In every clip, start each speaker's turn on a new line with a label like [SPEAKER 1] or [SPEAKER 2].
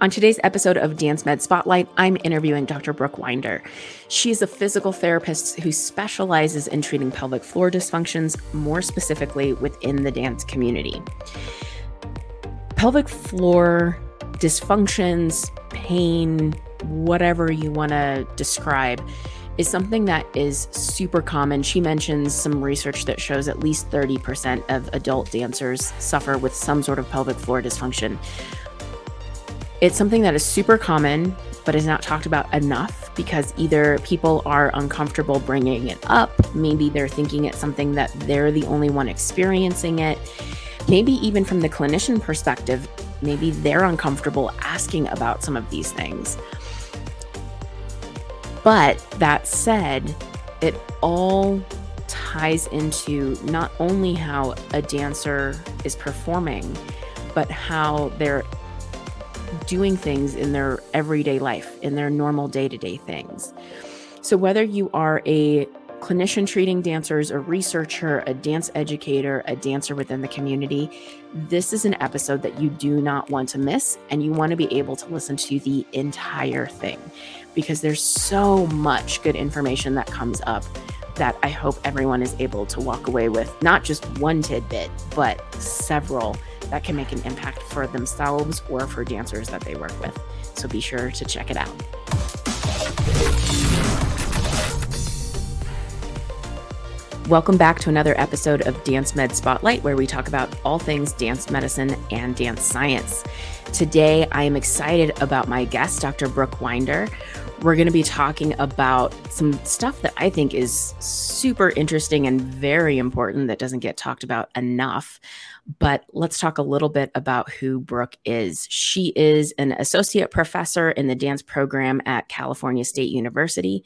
[SPEAKER 1] On today's episode of Dance Med Spotlight, I'm interviewing Dr. Brooke Winder. She is a physical therapist who specializes in treating pelvic floor dysfunctions, more specifically within the dance community. Pelvic floor dysfunctions, pain, whatever you want to describe, is something that is super common. She mentions some research that shows at least 30% of adult dancers suffer with some sort of pelvic floor dysfunction. It's something that is super common, but is not talked about enough because either people are uncomfortable bringing it up, maybe they're thinking it's something that they're the only one experiencing it. Maybe even from the clinician perspective, maybe they're uncomfortable asking about some of these things. But that said, it all ties into not only how a dancer is performing, but how they're doing things in their everyday life, in their normal day to day things. So, whether you are a clinician treating dancers, a researcher, a dance educator, a dancer within the community, this is an episode that you do not want to miss. And you want to be able to listen to the entire thing because there's so much good information that comes up that I hope everyone is able to walk away with not just one tidbit, but several that can make an impact for themselves or for dancers that they work with. So be sure to check it out. Welcome back to another episode of Dance Med Spotlight, where we talk about all things dance medicine and dance science. Today, I am excited about my guest, Dr. Brooke Winder. We're going to be talking about some stuff that I think is super interesting and very important that doesn't get talked about enough. But let's talk a little bit about who Brooke is. She is an associate professor in the dance program at California State University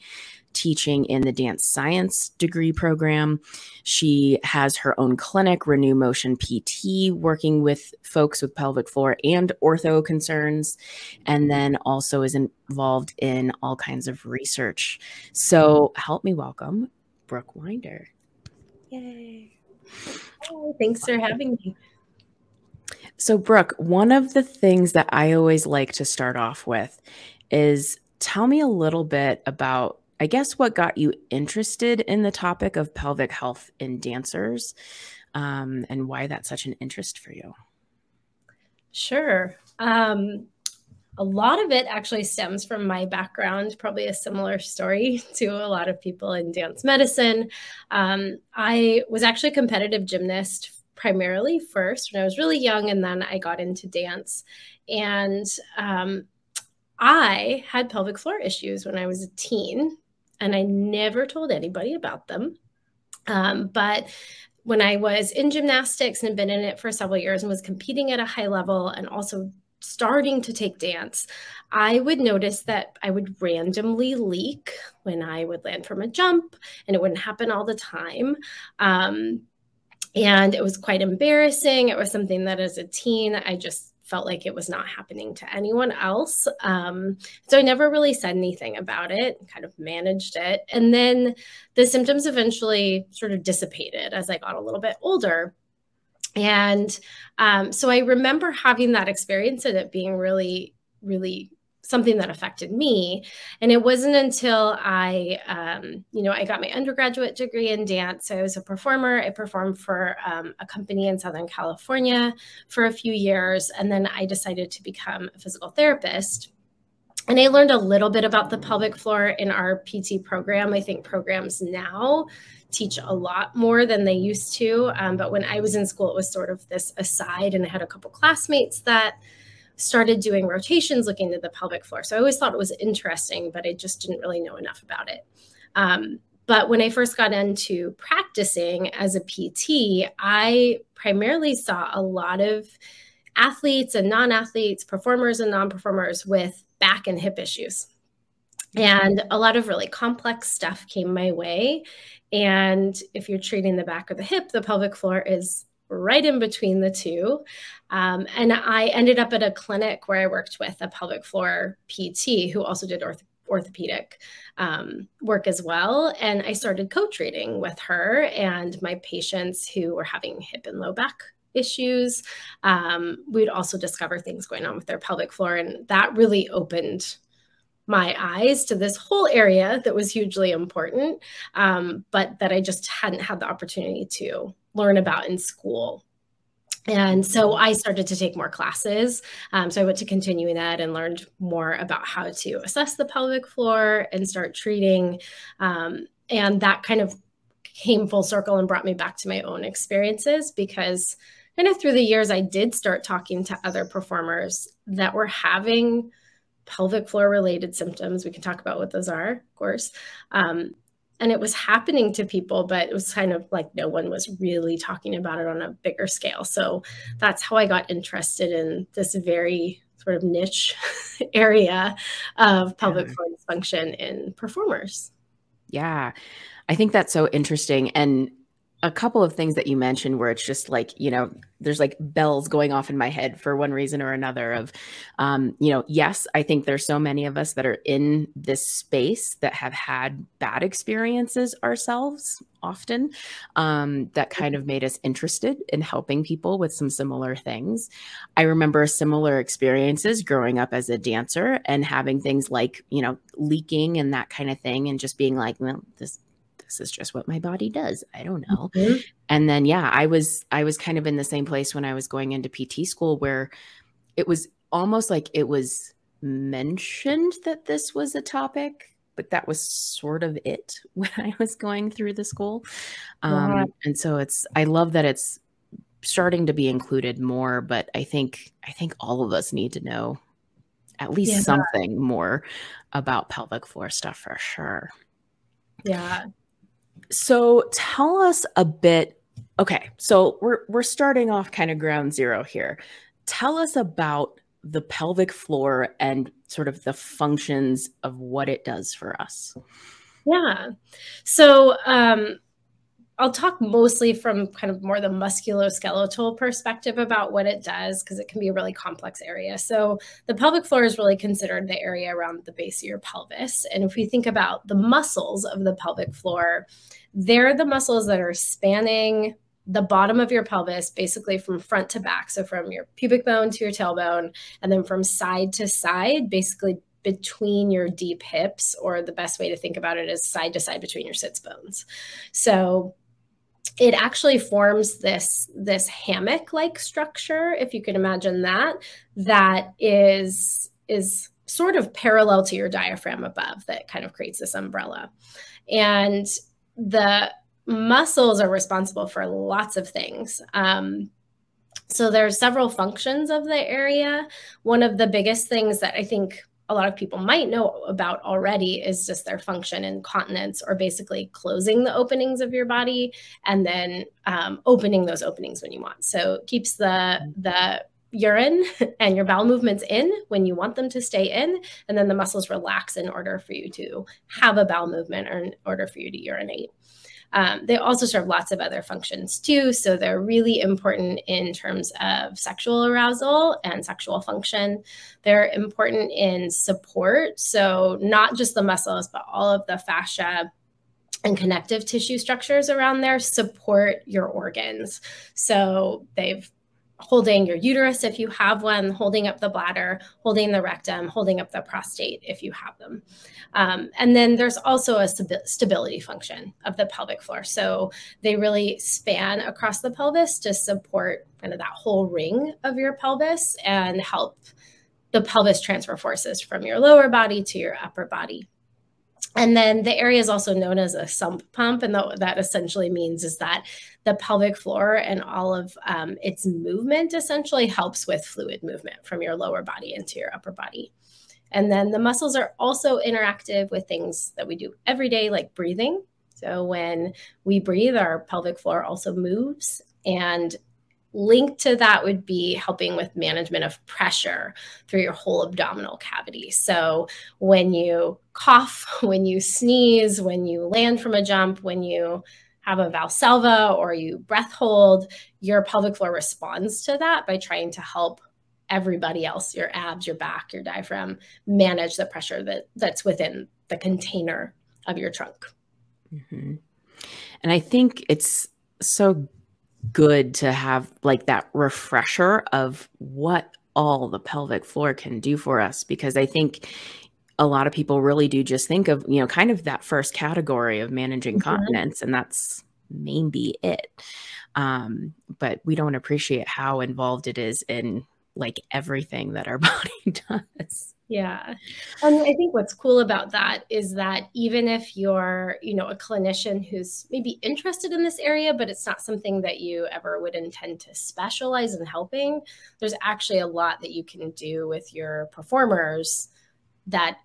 [SPEAKER 1] teaching in the dance science degree program. She has her own clinic, Renew Motion PT, working with folks with pelvic floor and ortho concerns, and then also is involved in all kinds of research. So, help me welcome Brooke Winder.
[SPEAKER 2] Yay. thanks for having me.
[SPEAKER 1] So, Brooke, one of the things that I always like to start off with is tell me a little bit about I guess what got you interested in the topic of pelvic health in dancers um, and why that's such an interest for you.
[SPEAKER 2] Sure. Um, a lot of it actually stems from my background, probably a similar story to a lot of people in dance medicine. Um, I was actually a competitive gymnast primarily first when I was really young, and then I got into dance. And um, I had pelvic floor issues when I was a teen and I never told anybody about them. Um, but when I was in gymnastics and been in it for several years and was competing at a high level and also starting to take dance, I would notice that I would randomly leak when I would land from a jump, and it wouldn't happen all the time. Um, and it was quite embarrassing. It was something that as a teen, I just felt like it was not happening to anyone else. Um, so I never really said anything about it, kind of managed it. And then the symptoms eventually sort of dissipated as I got a little bit older. And um, so I remember having that experience and it being really, really something that affected me. And it wasn't until I, um, you know, I got my undergraduate degree in dance. I was a performer. I performed for um, a company in Southern California for a few years. And then I decided to become a physical therapist. And I learned a little bit about the pelvic floor in our PT program. I think programs now teach a lot more than they used to. Um, but when I was in school, it was sort of this aside, and I had a couple classmates that started doing rotations looking at the pelvic floor. So I always thought it was interesting, but I just didn't really know enough about it. Um, but when I first got into practicing as a PT, I primarily saw a lot of athletes and non athletes, performers and non performers with back and hip issues. And a lot of really complex stuff came my way. And if you're treating the back or the hip, the pelvic floor is right in between the two. Um, and I ended up at a clinic where I worked with a pelvic floor PT who also did orth- orthopedic um, work as well. And I started co treating with her and my patients who were having hip and low back issues. Um, we'd also discover things going on with their pelvic floor. And that really opened my eyes to this whole area that was hugely important, um, but that I just hadn't had the opportunity to learn about in school. And so I started to take more classes. Um, so I went to continuing ed and learned more about how to assess the pelvic floor and start treating. Um, and that kind of came full circle and brought me back to my own experiences because kind of through the years, I did start talking to other performers that were having pelvic floor related symptoms. We can talk about what those are, of course. Um, and it was happening to people, but it was kind of like no one was really talking about it on a bigger scale. So that's how I got interested in this very sort of niche area of pelvic yeah. floor dysfunction in performers.
[SPEAKER 1] Yeah. I think that's so interesting. And a couple of things that you mentioned where it's just like you know there's like bells going off in my head for one reason or another of um you know yes i think there's so many of us that are in this space that have had bad experiences ourselves often um that kind of made us interested in helping people with some similar things. I remember similar experiences growing up as a dancer and having things like you know leaking and that kind of thing and just being like well this this is just what my body does. I don't know. Mm-hmm. And then yeah, I was I was kind of in the same place when I was going into PT school where it was almost like it was mentioned that this was a topic, but that was sort of it when I was going through the school. Um, and so it's I love that it's starting to be included more, but I think I think all of us need to know at least yeah. something more about pelvic floor stuff for sure.
[SPEAKER 2] Yeah.
[SPEAKER 1] So tell us a bit. Okay, so we're we're starting off kind of ground zero here. Tell us about the pelvic floor and sort of the functions of what it does for us.
[SPEAKER 2] Yeah. So um, I'll talk mostly from kind of more the musculoskeletal perspective about what it does because it can be a really complex area. So the pelvic floor is really considered the area around the base of your pelvis. And if we think about the muscles of the pelvic floor, they're the muscles that are spanning the bottom of your pelvis, basically from front to back. So from your pubic bone to your tailbone, and then from side to side, basically between your deep hips, or the best way to think about it is side to side between your sits bones. So it actually forms this this hammock like structure if you can imagine that that is is sort of parallel to your diaphragm above that kind of creates this umbrella. And the muscles are responsible for lots of things. Um, so there's several functions of the area. One of the biggest things that i think a lot of people might know about already is just their function in continence or basically closing the openings of your body and then um, opening those openings when you want. So it keeps the the urine and your bowel movements in when you want them to stay in and then the muscles relax in order for you to have a bowel movement or in order for you to urinate um, they also serve lots of other functions too. So they're really important in terms of sexual arousal and sexual function. They're important in support. So not just the muscles, but all of the fascia and connective tissue structures around there support your organs. So they've holding your uterus if you have one, holding up the bladder, holding the rectum, holding up the prostate if you have them. Um, and then there's also a stability function of the pelvic floor. So they really span across the pelvis to support kind of that whole ring of your pelvis and help the pelvis transfer forces from your lower body to your upper body. And then the area is also known as a sump pump. And that essentially means is that the pelvic floor and all of um, its movement essentially helps with fluid movement from your lower body into your upper body. And then the muscles are also interactive with things that we do every day, like breathing. So when we breathe, our pelvic floor also moves. And linked to that would be helping with management of pressure through your whole abdominal cavity. So when you cough, when you sneeze, when you land from a jump, when you have a valsalva or you breath hold, your pelvic floor responds to that by trying to help everybody else, your abs, your back, your diaphragm, manage the pressure that that's within the container of your trunk.
[SPEAKER 1] Mm-hmm. And I think it's so good to have like that refresher of what all the pelvic floor can do for us because I think a lot of people really do just think of, you know, kind of that first category of managing mm-hmm. continence, and that's maybe it. Um, but we don't appreciate how involved it is in like everything that our body does.
[SPEAKER 2] Yeah. And I think what's cool about that is that even if you're, you know, a clinician who's maybe interested in this area, but it's not something that you ever would intend to specialize in helping, there's actually a lot that you can do with your performers that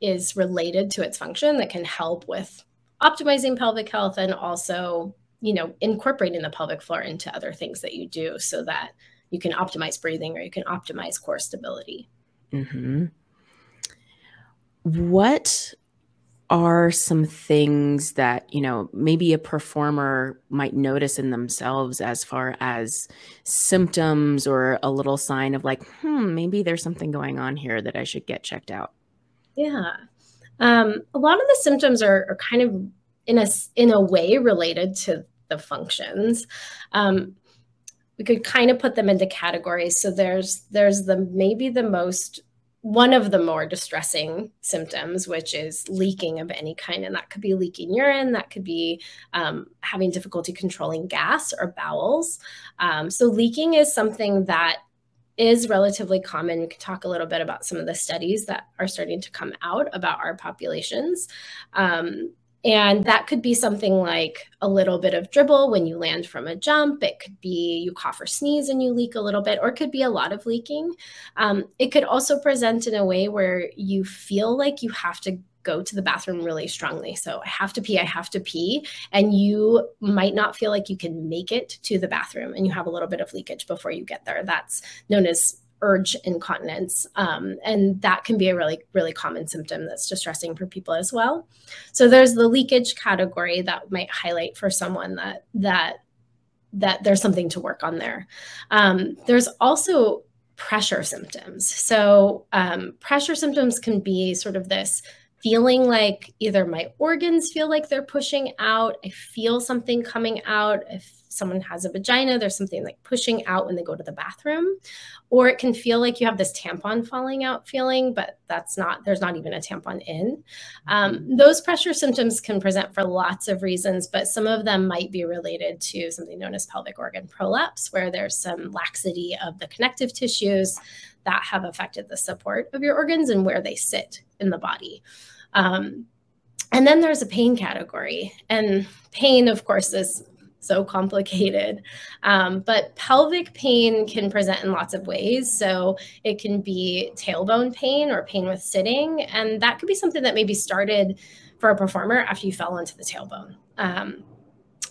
[SPEAKER 2] is related to its function that can help with optimizing pelvic health and also, you know, incorporating the pelvic floor into other things that you do so that you can optimize breathing or you can optimize core stability.
[SPEAKER 1] Mm-hmm. What are some things that you know maybe a performer might notice in themselves as far as symptoms or a little sign of like hmm maybe there's something going on here that i should get checked out
[SPEAKER 2] yeah. Um, a lot of the symptoms are, are, kind of in a, in a way related to the functions. Um, we could kind of put them into categories. So there's there's the maybe the most one of the more distressing symptoms, which is leaking of any kind, and that could be leaking urine, that could be um, having difficulty controlling gas or bowels. Um, so leaking is something that is relatively common. We can talk a little bit about some of the studies that are starting to come out about our populations. Um, and that could be something like a little bit of dribble when you land from a jump. It could be you cough or sneeze and you leak a little bit, or it could be a lot of leaking. Um, it could also present in a way where you feel like you have to go to the bathroom really strongly. So I have to pee, I have to pee. And you might not feel like you can make it to the bathroom and you have a little bit of leakage before you get there. That's known as urge incontinence. Um, and that can be a really, really common symptom that's distressing for people as well. So there's the leakage category that might highlight for someone that that that there's something to work on there. Um, there's also pressure symptoms. So um, pressure symptoms can be sort of this feeling like either my organs feel like they're pushing out, I feel something coming out. If someone has a vagina, there's something like pushing out when they go to the bathroom. Or it can feel like you have this tampon falling out feeling, but that's not, there's not even a tampon in. Um, those pressure symptoms can present for lots of reasons, but some of them might be related to something known as pelvic organ prolapse, where there's some laxity of the connective tissues that have affected the support of your organs and where they sit in the body. Um, and then there's a pain category. And pain, of course, is so complicated. Um, but pelvic pain can present in lots of ways. So it can be tailbone pain or pain with sitting. And that could be something that maybe started for a performer after you fell into the tailbone. Um,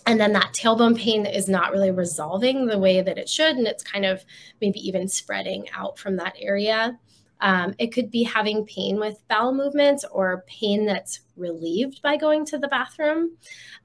[SPEAKER 2] and then that tailbone pain is not really resolving the way that it should. And it's kind of maybe even spreading out from that area. Um, it could be having pain with bowel movements or pain that's relieved by going to the bathroom,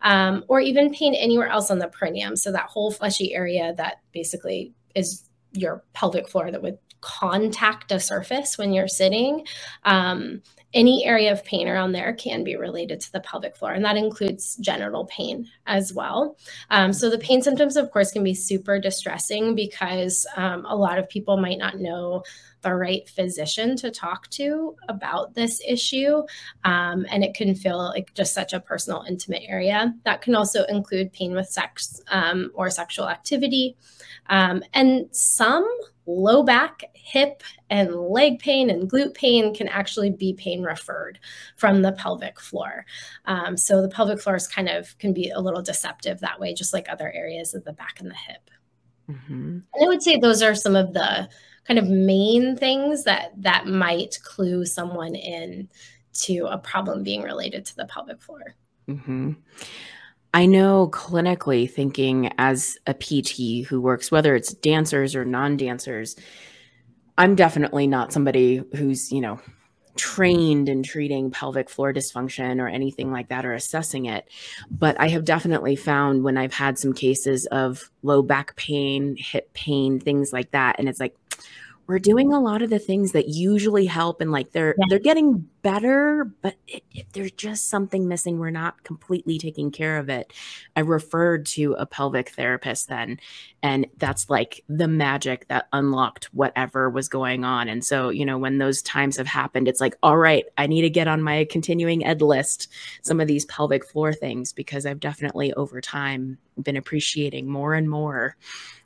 [SPEAKER 2] um, or even pain anywhere else on the perineum. So, that whole fleshy area that basically is your pelvic floor that would contact a surface when you're sitting. Um, any area of pain around there can be related to the pelvic floor, and that includes genital pain as well. Um, so, the pain symptoms, of course, can be super distressing because um, a lot of people might not know the right physician to talk to about this issue. Um, and it can feel like just such a personal, intimate area. That can also include pain with sex um, or sexual activity. Um, and some low back, hip, and leg pain and glute pain can actually be pain referred from the pelvic floor. Um, so the pelvic floor is kind of can be a little deceptive that way, just like other areas of the back and the hip. Mm-hmm. And I would say those are some of the kind of main things that that might clue someone in to a problem being related to the pelvic floor.
[SPEAKER 1] Mm-hmm. I know clinically thinking as a PT who works, whether it's dancers or non dancers, I'm definitely not somebody who's, you know, trained in treating pelvic floor dysfunction or anything like that or assessing it. But I have definitely found when I've had some cases of low back pain, hip pain, things like that, and it's like, we're doing a lot of the things that usually help and like they're yeah. they're getting better but if there's just something missing. We're not completely taking care of it. I referred to a pelvic therapist then and that's like the magic that unlocked whatever was going on. And so you know when those times have happened it's like all right i need to get on my continuing ed list some of these pelvic floor things because i've definitely over time been appreciating more and more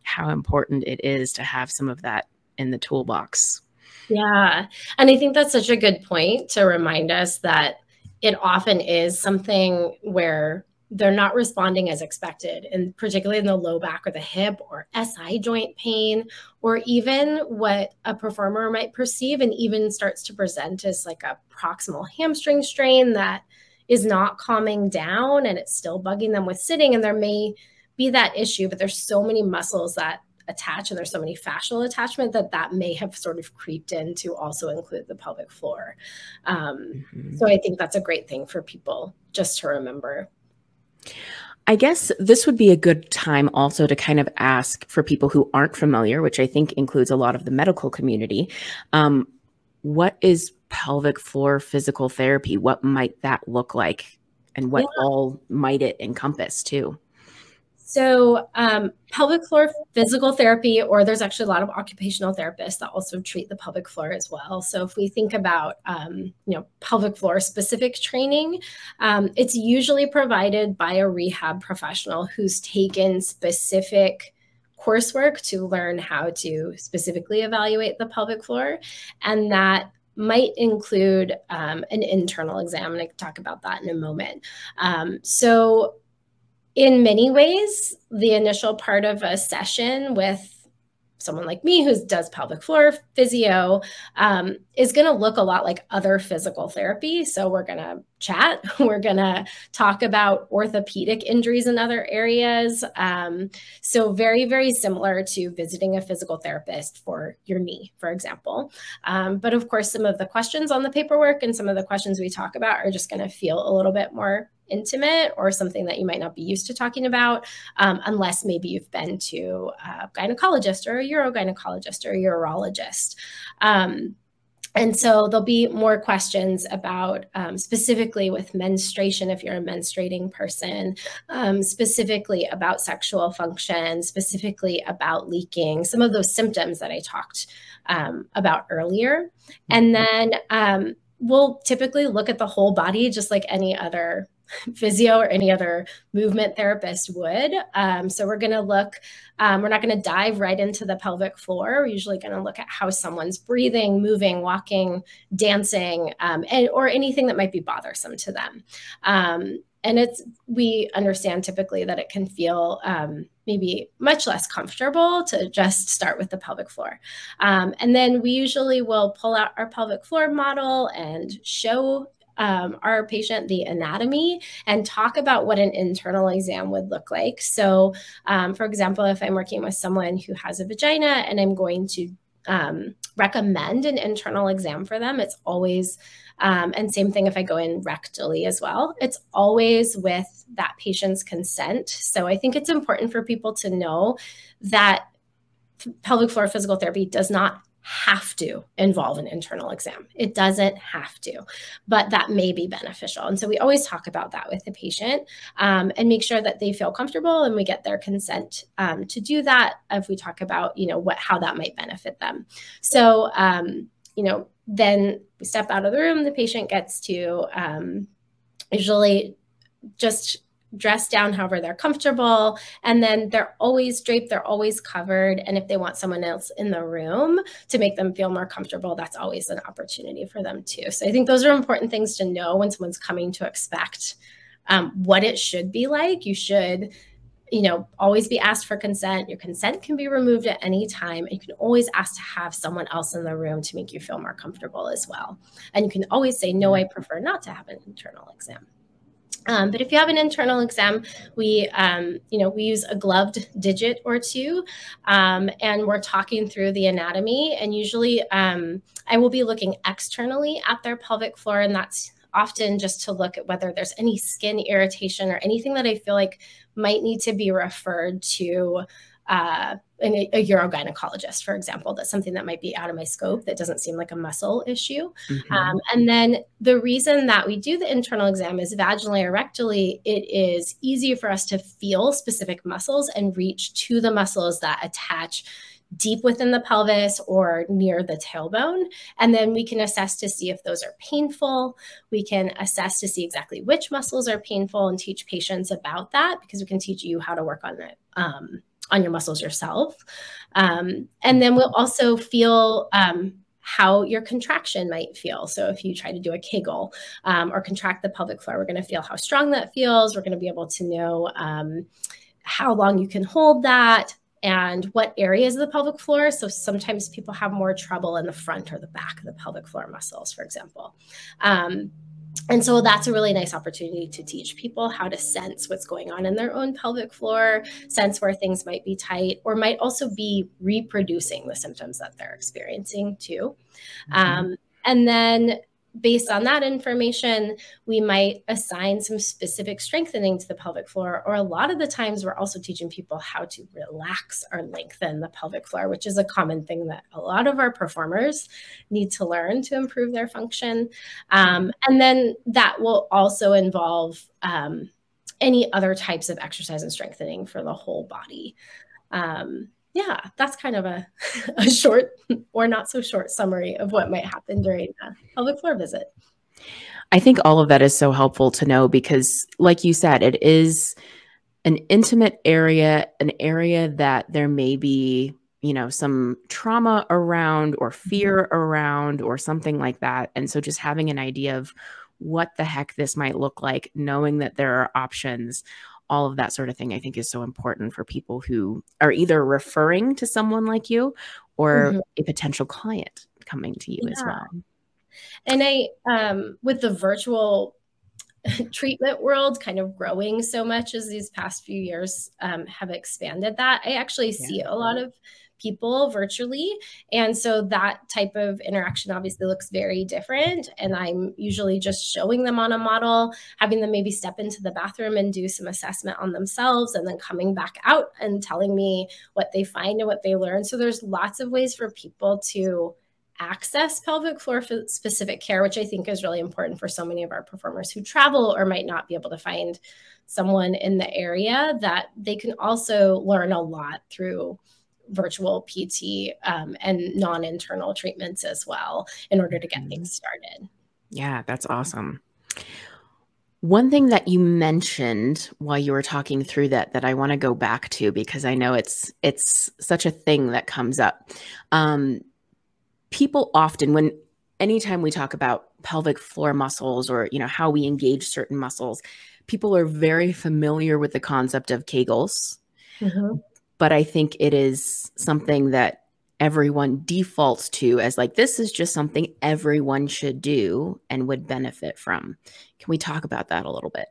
[SPEAKER 1] how important it is to have some of that in the toolbox.
[SPEAKER 2] Yeah. And I think that's such a good point to remind us that it often is something where they're not responding as expected, and particularly in the low back or the hip or SI joint pain, or even what a performer might perceive and even starts to present as like a proximal hamstring strain that is not calming down and it's still bugging them with sitting. And there may be that issue, but there's so many muscles that attach and there's so many fascial attachment that that may have sort of creeped in to also include the pelvic floor um, mm-hmm. so i think that's a great thing for people just to remember
[SPEAKER 1] I guess this would be a good time also to kind of ask for people who aren't familiar, which I think includes a lot of the medical community. Um, what is pelvic floor physical therapy? What might that look like? And what yeah. all might it encompass too?
[SPEAKER 2] So, um, pelvic floor physical therapy, or there's actually a lot of occupational therapists that also treat the pelvic floor as well. So, if we think about, um, you know, pelvic floor specific training, um, it's usually provided by a rehab professional who's taken specific coursework to learn how to specifically evaluate the pelvic floor, and that might include um, an internal exam, and I can talk about that in a moment. Um, so in many ways, the initial part of a session with someone like me who does pelvic floor physio um, is going to look a lot like other physical therapy. So we're going to chat, we're going to talk about orthopedic injuries in other areas. Um, so very, very similar to visiting a physical therapist for your knee, for example. Um, but of course, some of the questions on the paperwork and some of the questions we talk about are just going to feel a little bit more intimate or something that you might not be used to talking about, um, unless maybe you've been to a gynecologist or a urogynecologist or a urologist. Um, and so there'll be more questions about um, specifically with menstruation, if you're a menstruating person, um, specifically about sexual function, specifically about leaking, some of those symptoms that I talked um, about earlier. And mm-hmm. then um, we'll typically look at the whole body just like any other physio or any other movement therapist would. Um, so we're going to look, um, we're not going to dive right into the pelvic floor. We're usually going to look at how someone's breathing, moving, walking, dancing, um, and, or anything that might be bothersome to them. Um, and it's, we understand typically that it can feel um, maybe much less comfortable to just start with the pelvic floor. Um, and then we usually will pull out our pelvic floor model and show um, our patient the anatomy and talk about what an internal exam would look like. So, um, for example, if I'm working with someone who has a vagina and I'm going to um, recommend an internal exam for them, it's always, um, and same thing if I go in rectally as well, it's always with that patient's consent. So I think it's important for people to know that pelvic floor physical therapy does not have to involve an internal exam. It doesn't have to, but that may be beneficial. And so we always talk about that with the patient um, and make sure that they feel comfortable and we get their consent um, to do that if we talk about, you know, what how that might benefit them. So, um, you know, then we step out of the room, the patient gets to um, usually just dress down however they're comfortable and then they're always draped they're always covered and if they want someone else in the room to make them feel more comfortable that's always an opportunity for them too. So i think those are important things to know when someone's coming to expect um, what it should be like. You should you know always be asked for consent. Your consent can be removed at any time you can always ask to have someone else in the room to make you feel more comfortable as well. And you can always say no i prefer not to have an internal exam um, but if you have an internal exam, we, um, you know, we use a gloved digit or two, um, and we're talking through the anatomy. And usually, um, I will be looking externally at their pelvic floor, and that's often just to look at whether there's any skin irritation or anything that I feel like might need to be referred to uh, a, a urogynecologist, for example. That's something that might be out of my scope that doesn't seem like a muscle issue. Mm-hmm. Um, and then the reason that we do the internal exam is vaginally or rectally, it is easier for us to feel specific muscles and reach to the muscles that attach deep within the pelvis or near the tailbone. And then we can assess to see if those are painful. We can assess to see exactly which muscles are painful and teach patients about that because we can teach you how to work on it. Um, on your muscles yourself. Um, and then we'll also feel um, how your contraction might feel. So if you try to do a Kegel um, or contract the pelvic floor, we're going to feel how strong that feels. We're going to be able to know um, how long you can hold that and what areas of the pelvic floor. So sometimes people have more trouble in the front or the back of the pelvic floor muscles, for example. Um, and so that's a really nice opportunity to teach people how to sense what's going on in their own pelvic floor, sense where things might be tight, or might also be reproducing the symptoms that they're experiencing too. Mm-hmm. Um, and then based on that information, we might assign some specific strengthening to the pelvic floor. Or a lot of the times, we're also teaching people how to relax or lengthen the pelvic floor, which is a common thing that a lot of our performers need to learn to improve their function. Um, and then that will also involve um, any other types of exercise and strengthening for the whole body. Um, yeah, that's kind of a, a short or not so short summary of what might happen during a pelvic floor visit.
[SPEAKER 1] I think all of that is so helpful to know because, like you said, it is an intimate area, an area that there may be, you know, some trauma around or fear around or something like that. And so just having an idea of what the heck this might look like, knowing that there are options all of that sort of thing, I think is so important for people who are either referring to someone like you or mm-hmm. a potential client coming to you yeah. as well.
[SPEAKER 2] And I, um, with the virtual treatment world kind of growing so much as these past few years um, have expanded that, I actually yeah. see a lot of people virtually. And so that type of interaction obviously looks very different. And I'm usually just showing them on a model, having them maybe step into the bathroom and do some assessment on themselves, and then coming back out and telling me what they find and what they learn. So there's lots of ways for people to access pelvic floor specific care, which I think is really important for so many of our performers who travel or might not be able to find someone in the area that they can also learn a lot through virtual PT um, and non internal treatments as well in order to get mm-hmm. things started.
[SPEAKER 1] Yeah, that's awesome. One thing that you mentioned while you were talking through that that I want to go back to because I know it's it's such a thing that comes up. Um, people often when anytime we talk about pelvic floor muscles or you know how we engage certain muscles, people are very familiar with the concept of Kegels. Mm-hmm but I think it is something that everyone defaults to as like this is just something everyone should do and would benefit from. Can we talk about that a little bit?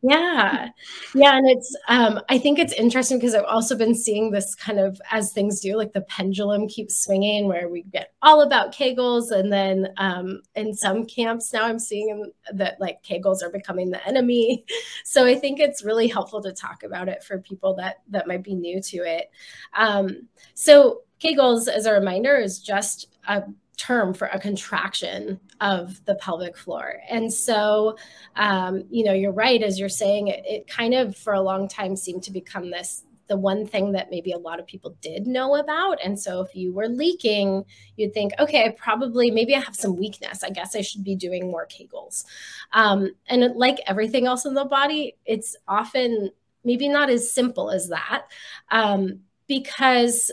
[SPEAKER 2] Yeah. Yeah. And it's, um, I think it's interesting because I've also been seeing this kind of as things do, like the pendulum keeps swinging where we get all about Kegels. And then um, in some camps now I'm seeing that like Kegels are becoming the enemy. So I think it's really helpful to talk about it for people that, that might be new to it. Um, so Kegels, as a reminder, is just a term for a contraction of the pelvic floor. And so, um, you know, you're right, as you're saying, it, it, kind of for a long time seemed to become this the one thing that maybe a lot of people did know about. And so if you were leaking, you'd think, okay, I probably, maybe I have some weakness. I guess I should be doing more Kegels. Um, and like everything else in the body, it's often maybe not as simple as that. Um, because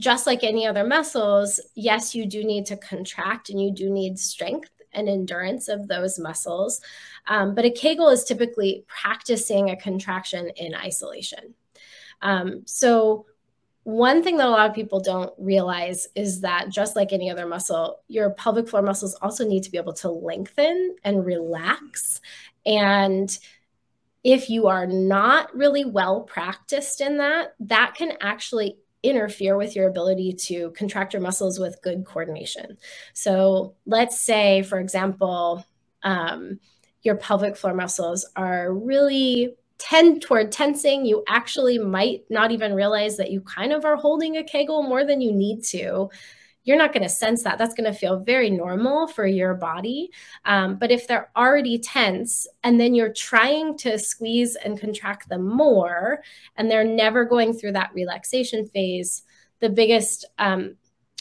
[SPEAKER 2] just like any other muscles, yes, you do need to contract and you do need strength and endurance of those muscles. Um, but a Kegel is typically practicing a contraction in isolation. Um, so, one thing that a lot of people don't realize is that just like any other muscle, your pelvic floor muscles also need to be able to lengthen and relax. And if you are not really well practiced in that, that can actually interfere with your ability to contract your muscles with good coordination. So, let's say, for example, um, your pelvic floor muscles are really tend toward tensing, you actually might not even realize that you kind of are holding a Kegel more than you need to. You're not going to sense that. That's going to feel very normal for your body. Um, but if they're already tense and then you're trying to squeeze and contract them more, and they're never going through that relaxation phase, the biggest um,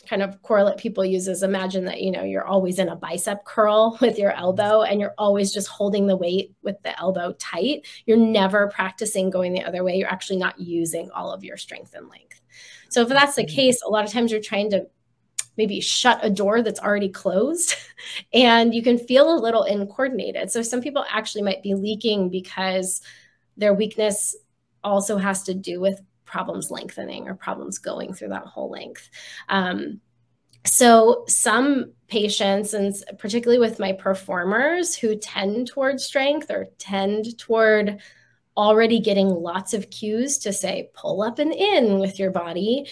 [SPEAKER 2] kind of correlate people use is imagine that you know you're always in a bicep curl with your elbow and you're always just holding the weight with the elbow tight you're never practicing going the other way you're actually not using all of your strength and length so if that's the mm-hmm. case a lot of times you're trying to maybe shut a door that's already closed and you can feel a little incoordinated so some people actually might be leaking because their weakness also has to do with problems lengthening or problems going through that whole length. Um, so some patients, and particularly with my performers who tend toward strength or tend toward already getting lots of cues to say pull up and in with your body,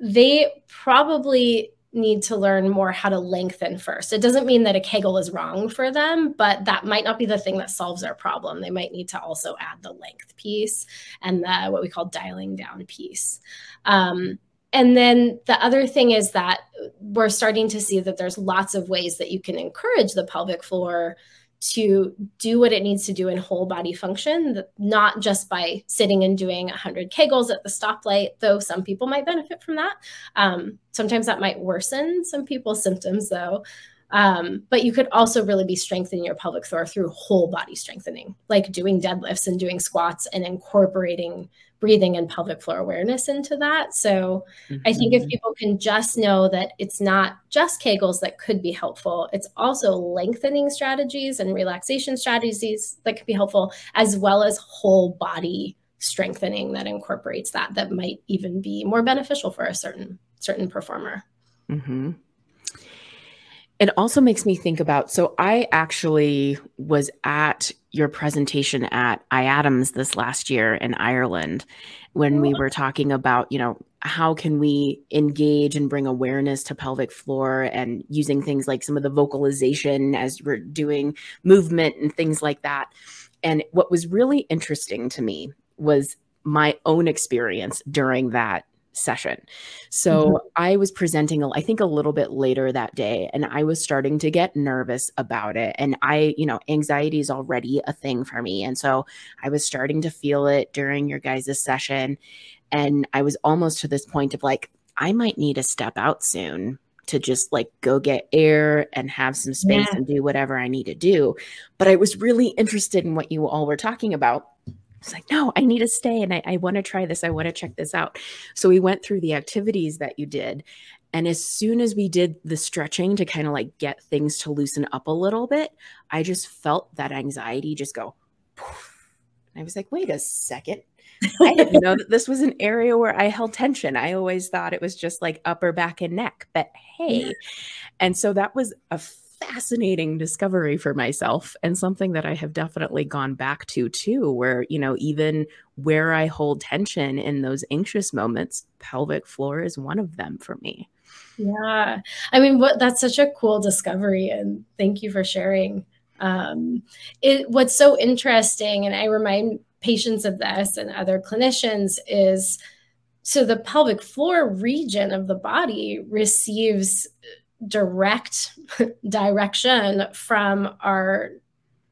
[SPEAKER 2] they probably need to learn more how to lengthen first. It doesn't mean that a Kegel is wrong for them, but that might not be the thing that solves their problem. They might need to also add the length piece and the what we call dialing down piece. Um, and then the other thing is that we're starting to see that there's lots of ways that you can encourage the pelvic floor to do what it needs to do in whole body function, not just by sitting and doing 100 Kegels at the stoplight, though some people might benefit from that. Um, sometimes that might worsen some people's symptoms, though. Um, but you could also really be strengthening your pelvic floor through whole body strengthening, like doing deadlifts and doing squats and incorporating breathing and pelvic floor awareness into that. So mm-hmm. I think if mm-hmm. people can just know that it's not just Kegels that could be helpful, it's also lengthening strategies and relaxation strategies that could be helpful, as well as whole body strengthening that incorporates that, that might even be more beneficial for a certain certain performer.
[SPEAKER 1] Mm-hmm. It also makes me think about so I actually was at your presentation at IADMS this last year in Ireland when we oh. were talking about, you know, how can we engage and bring awareness to pelvic floor and using things like some of the vocalization as we're doing movement and things like that. And what was really interesting to me was my own experience during that session. So mm-hmm. I was presenting, I think, a little bit later that day, and I was starting to get nervous about it. And I, you know, anxiety is already a thing for me. And so I was starting to feel it during your guys' session. And I was almost to this point of like, I might need to step out soon to just like go get air and have some space yeah. and do whatever I need to do. But I was really interested in what you all were talking about it's like, no, I need to stay and I, I want to try this. I want to check this out. So we went through the activities that you did. And as soon as we did the stretching to kind of like get things to loosen up a little bit, I just felt that anxiety just go. Poof. I was like, wait a second. I didn't know that this was an area where I held tension. I always thought it was just like upper back and neck, but hey. And so that was a fascinating discovery for myself and something that I have definitely gone back to too, where, you know, even where I hold tension in those anxious moments, pelvic floor is one of them for me.
[SPEAKER 2] Yeah. I mean, what that's such a cool discovery. And thank you for sharing. Um, it, what's so interesting, and I remind patients of this and other clinicians, is so the pelvic floor region of the body receives direct direction from our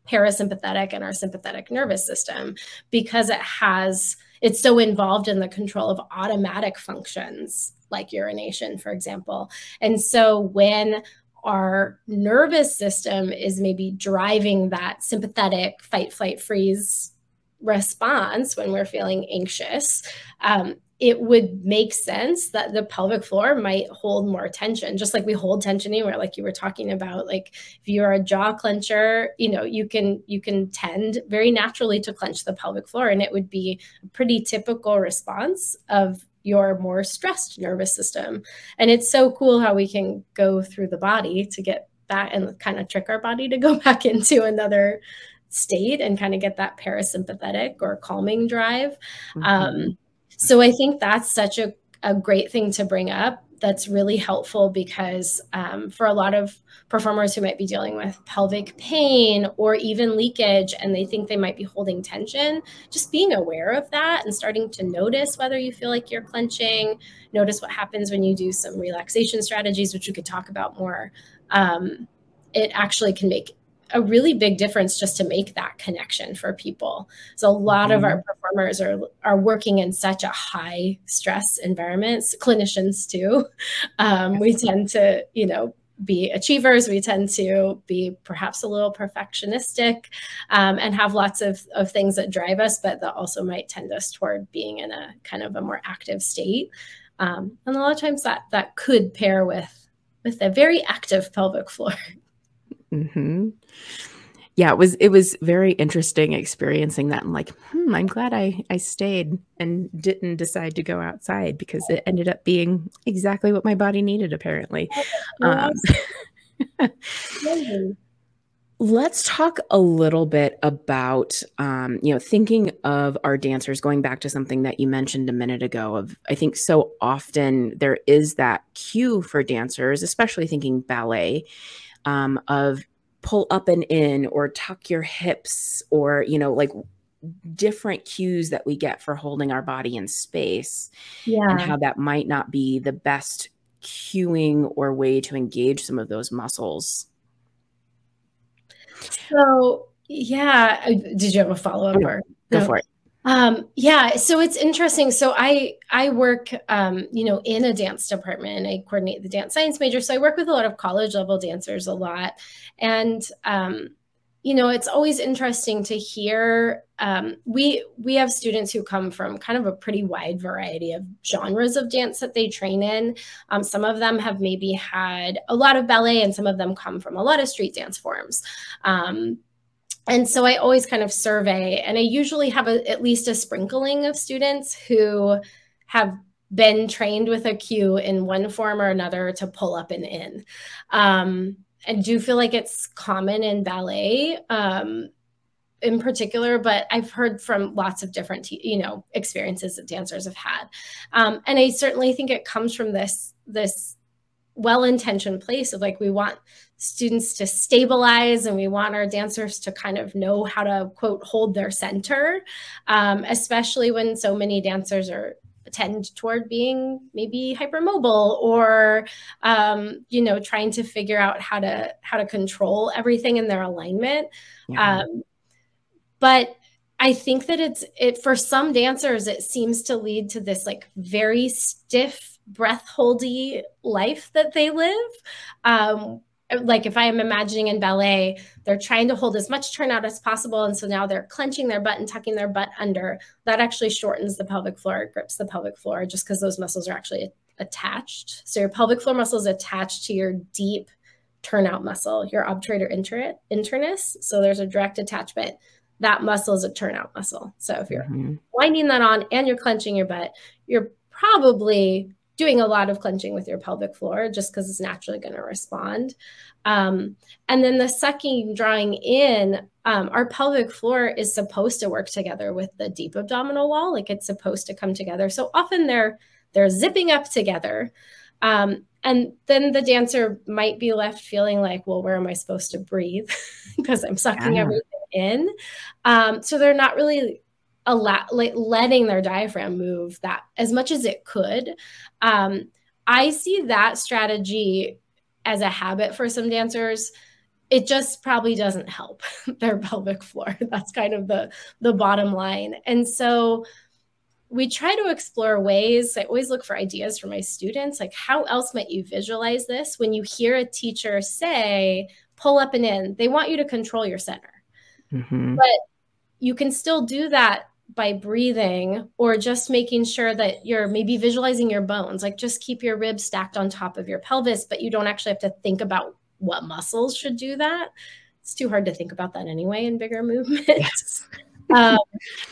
[SPEAKER 2] parasympathetic and our sympathetic nervous system because it has it's so involved in the control of automatic functions like urination for example. And so when our nervous system is maybe driving that sympathetic fight flight freeze response when we're feeling anxious um, it would make sense that the pelvic floor might hold more tension, just like we hold tension anywhere, like you were talking about. Like if you're a jaw clencher, you know, you can you can tend very naturally to clench the pelvic floor, and it would be a pretty typical response of your more stressed nervous system. And it's so cool how we can go through the body to get that and kind of trick our body to go back into another state and kind of get that parasympathetic or calming drive. Mm-hmm. Um, so I think that's such a, a great thing to bring up. that's really helpful because um, for a lot of performers who might be dealing with pelvic pain or even leakage and they think they might be holding tension, just being aware of that and starting to notice whether you feel like you're clenching, notice what happens when you do some relaxation strategies, which we could talk about more. Um, it actually can make a really big difference just to make that connection for people. So a lot mm-hmm. of our performers are are working in such a high stress environments. Clinicians too. Um, we tend to, you know, be achievers. We tend to be perhaps a little perfectionistic um, and have lots of, of things that drive us, but that also might tend us toward being in a kind of a more active state. Um, and a lot of times that that could pair with with a very active pelvic floor.
[SPEAKER 1] Mm-hmm. Yeah, it was it was very interesting experiencing that. And like, hmm, I'm glad I I stayed and didn't decide to go outside because it ended up being exactly what my body needed. Apparently. Um, let's talk a little bit about um, you know thinking of our dancers going back to something that you mentioned a minute ago of i think so often there is that cue for dancers especially thinking ballet um, of pull up and in or tuck your hips or you know like different cues that we get for holding our body in space yeah. and how that might not be the best cueing or way to engage some of those muscles
[SPEAKER 2] so yeah did you have a follow-up or
[SPEAKER 1] go no? for it
[SPEAKER 2] um, yeah, so it's interesting. So I I work um, you know in a dance department I coordinate the dance science major. So I work with a lot of college level dancers a lot, and um, you know it's always interesting to hear. Um, we we have students who come from kind of a pretty wide variety of genres of dance that they train in. Um, some of them have maybe had a lot of ballet, and some of them come from a lot of street dance forms. Um, and so I always kind of survey, and I usually have a, at least a sprinkling of students who have been trained with a cue in one form or another to pull up and in. Um, I do feel like it's common in ballet um, in particular, but I've heard from lots of different, you know, experiences that dancers have had, um, and I certainly think it comes from this this well-intentioned place of like we want students to stabilize and we want our dancers to kind of know how to quote hold their center um, especially when so many dancers are tend toward being maybe hypermobile or um, you know trying to figure out how to how to control everything in their alignment yeah. um, but I think that it's it for some dancers it seems to lead to this like very stiff breath holdy life that they live um, like if I am imagining in ballet, they're trying to hold as much turnout as possible. And so now they're clenching their butt and tucking their butt under. That actually shortens the pelvic floor, it grips the pelvic floor just because those muscles are actually attached. So your pelvic floor muscle is attached to your deep turnout muscle, your obturator internus. So there's a direct attachment. That muscle is a turnout muscle. So if you're mm-hmm. winding that on and you're clenching your butt, you're probably doing a lot of clenching with your pelvic floor just because it's naturally going to respond. Um, and then the sucking, drawing in, um, our pelvic floor is supposed to work together with the deep abdominal wall, like it's supposed to come together. So often they're they're zipping up together. Um, and then the dancer might be left feeling like, well, where am I supposed to breathe? because I'm sucking yeah. everything in. Um, so they're not really allow like letting their diaphragm move that as much as it could. Um, i see that strategy as a habit for some dancers. It just probably doesn't help their pelvic floor. That's kind of the the bottom line. And so we try to explore ways i always look for ideas for my students like how else might you visualize this? When you hear a teacher say pull up and in they want you to control your center. Mm-hmm. but you can still do that by breathing or just making sure that you're maybe visualizing your bones like just keep your ribs stacked on top of your pelvis but you don't actually have to think about what muscles should do that it's too hard to think about that anyway in bigger movements yes. Um,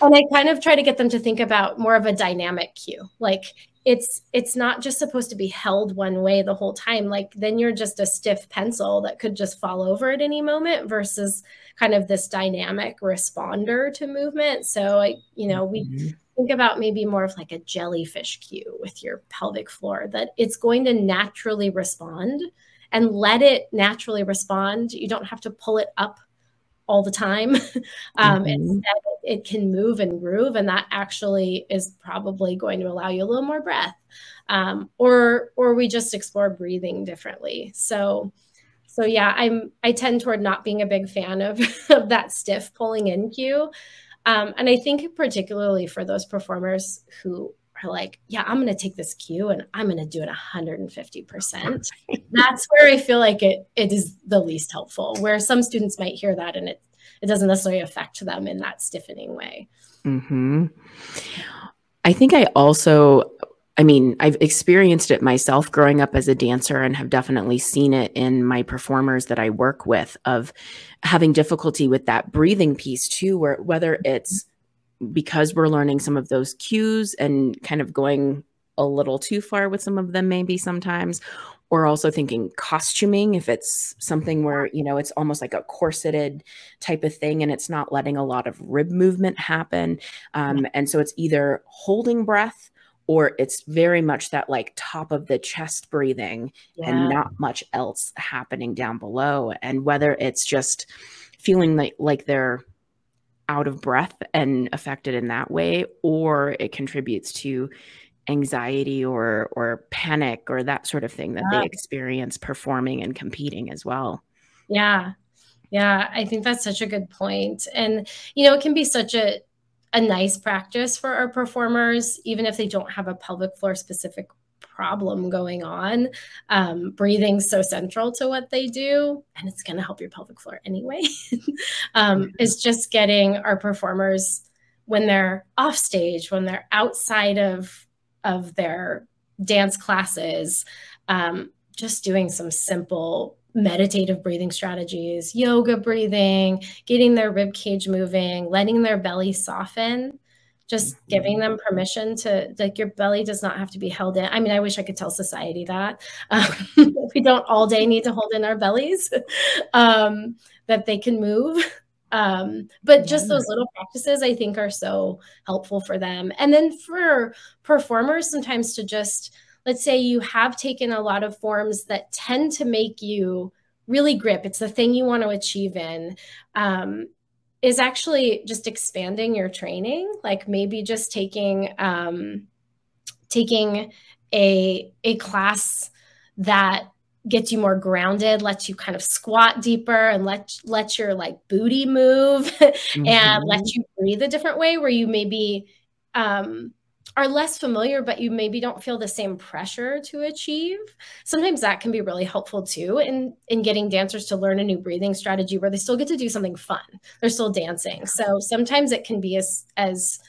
[SPEAKER 2] and i kind of try to get them to think about more of a dynamic cue like it's it's not just supposed to be held one way the whole time like then you're just a stiff pencil that could just fall over at any moment versus kind of this dynamic responder to movement. So I, you know, we mm-hmm. think about maybe more of like a jellyfish cue with your pelvic floor, that it's going to naturally respond and let it naturally respond. You don't have to pull it up all the time. um, mm-hmm. Instead, it can move and groove, and that actually is probably going to allow you a little more breath. Um, or or we just explore breathing differently. So so yeah, I'm I tend toward not being a big fan of, of that stiff pulling in cue. Um, and I think particularly for those performers who are like, yeah, I'm going to take this cue and I'm going to do it 150%. That's where I feel like it it is the least helpful. Where some students might hear that and it it doesn't necessarily affect them in that stiffening way.
[SPEAKER 1] hmm I think I also I mean, I've experienced it myself growing up as a dancer and have definitely seen it in my performers that I work with of having difficulty with that breathing piece too, where whether it's because we're learning some of those cues and kind of going a little too far with some of them, maybe sometimes, or also thinking costuming if it's something where you know it's almost like a corseted type of thing and it's not letting a lot of rib movement happen. Um, and so it's either holding breath or it's very much that like top of the chest breathing yeah. and not much else happening down below. And whether it's just feeling like like they're out of breath and affected in that way or it contributes to anxiety or or panic or that sort of thing that yeah. they experience performing and competing as well.
[SPEAKER 2] Yeah. Yeah i think that's such a good point. And you know it can be such a a nice practice for our performers, even if they don't have a pelvic floor specific problem going on. Um, breathing so central to what they do, and it's going to help your pelvic floor anyway. um, is just getting our performers when they're off stage, when they're outside of of their dance classes, um, just doing some simple meditative breathing strategies, yoga breathing, getting their rib cage moving, letting their belly soften, just giving them permission to like your belly does not have to be held in. I mean, I wish I could tell society that um, we don't all day need to hold in our bellies, um, that they can move. Um, but just those little practices I think are so helpful for them. And then for performers, sometimes to just let's say you have taken a lot of forms that tend to make you really grip, it's the thing you want to achieve in. Um, is actually just expanding your training, like maybe just taking um, taking a a class that gets you more grounded, lets you kind of squat deeper and let let your like booty move mm-hmm. and let you breathe a different way where you maybe um are less familiar, but you maybe don't feel the same pressure to achieve. Sometimes that can be really helpful too in, in getting dancers to learn a new breathing strategy where they still get to do something fun. They're still dancing. So sometimes it can be as, as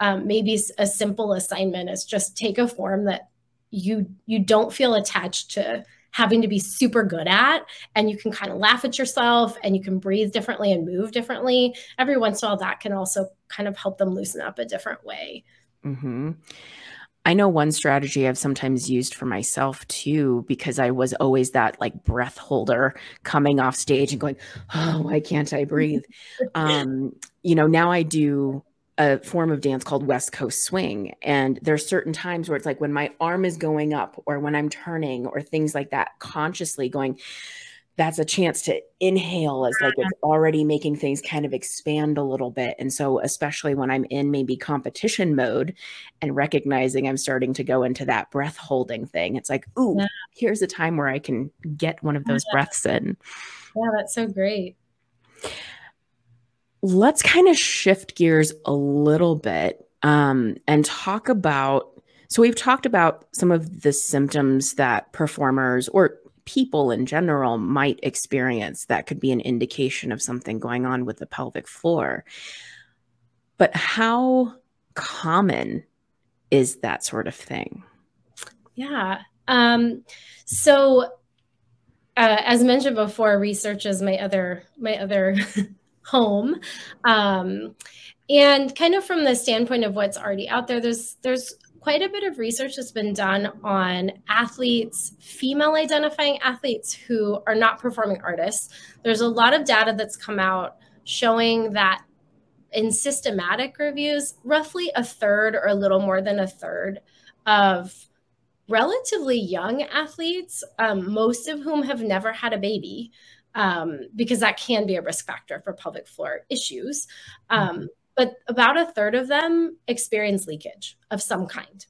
[SPEAKER 2] um, maybe a simple assignment as just take a form that you you don't feel attached to having to be super good at and you can kind of laugh at yourself and you can breathe differently and move differently every once in a while that can also kind of help them loosen up a different way
[SPEAKER 1] Mm-hmm. I know one strategy I've sometimes used for myself too, because I was always that like breath holder coming off stage and going, Oh, why can't I breathe? um, you know, now I do a form of dance called West Coast swing. And there's certain times where it's like when my arm is going up or when I'm turning or things like that, consciously going, that's a chance to inhale as like it's already making things kind of expand a little bit. And so, especially when I'm in maybe competition mode and recognizing I'm starting to go into that breath holding thing, it's like, ooh, yeah. here's a time where I can get one of those yeah. breaths in.
[SPEAKER 2] Yeah, that's so great.
[SPEAKER 1] Let's kind of shift gears a little bit um, and talk about. So, we've talked about some of the symptoms that performers or people in general might experience that could be an indication of something going on with the pelvic floor. But how common is that sort of thing?
[SPEAKER 2] Yeah. Um, so, uh, as mentioned before, research is my other my other home, um, and kind of from the standpoint of what's already out there, there's there's quite a bit of research has been done on athletes, female identifying athletes who are not performing artists. There's a lot of data that's come out showing that in systematic reviews, roughly a third or a little more than a third of relatively young athletes, um, most of whom have never had a baby, um, because that can be a risk factor for pelvic floor issues. Um, mm-hmm. But about a third of them experience leakage of some kind.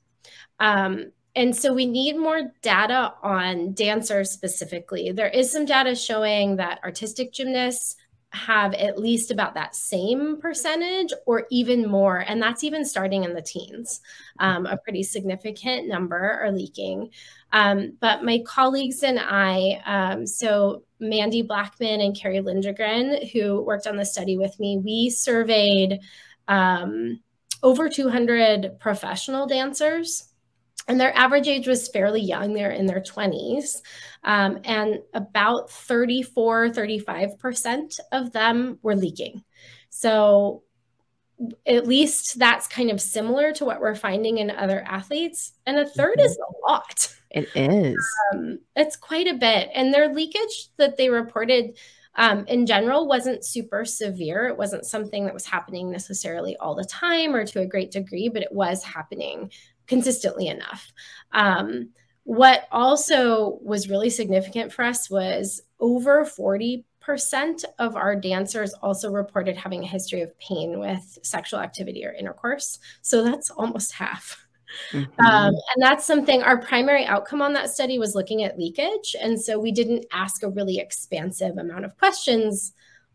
[SPEAKER 2] Um, and so we need more data on dancers specifically. There is some data showing that artistic gymnasts have at least about that same percentage or even more. And that's even starting in the teens. Um, a pretty significant number are leaking. Um, but my colleagues and I, um, so Mandy Blackman and Carrie Lindgren, who worked on the study with me, we surveyed um, over 200 professional dancers and their average age was fairly young they're in their 20s um, and about 34 35% of them were leaking so at least that's kind of similar to what we're finding in other athletes and a 3rd mm-hmm. is a lot
[SPEAKER 1] it is
[SPEAKER 2] um, it's quite a bit and their leakage that they reported um, in general wasn't super severe. It wasn't something that was happening necessarily all the time or to a great degree, but it was happening consistently enough. Um, what also was really significant for us was over 40% of our dancers also reported having a history of pain with sexual activity or intercourse. So that's almost half. Mm-hmm. Um, and that's something our primary outcome on that study was looking at leakage. And so we didn't ask a really expansive amount of questions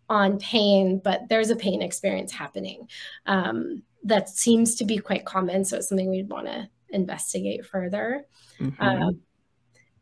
[SPEAKER 2] on pain, but there's a pain experience happening. Um, that seems to be quite common. So it's something we'd want to investigate further. Mm-hmm. Um,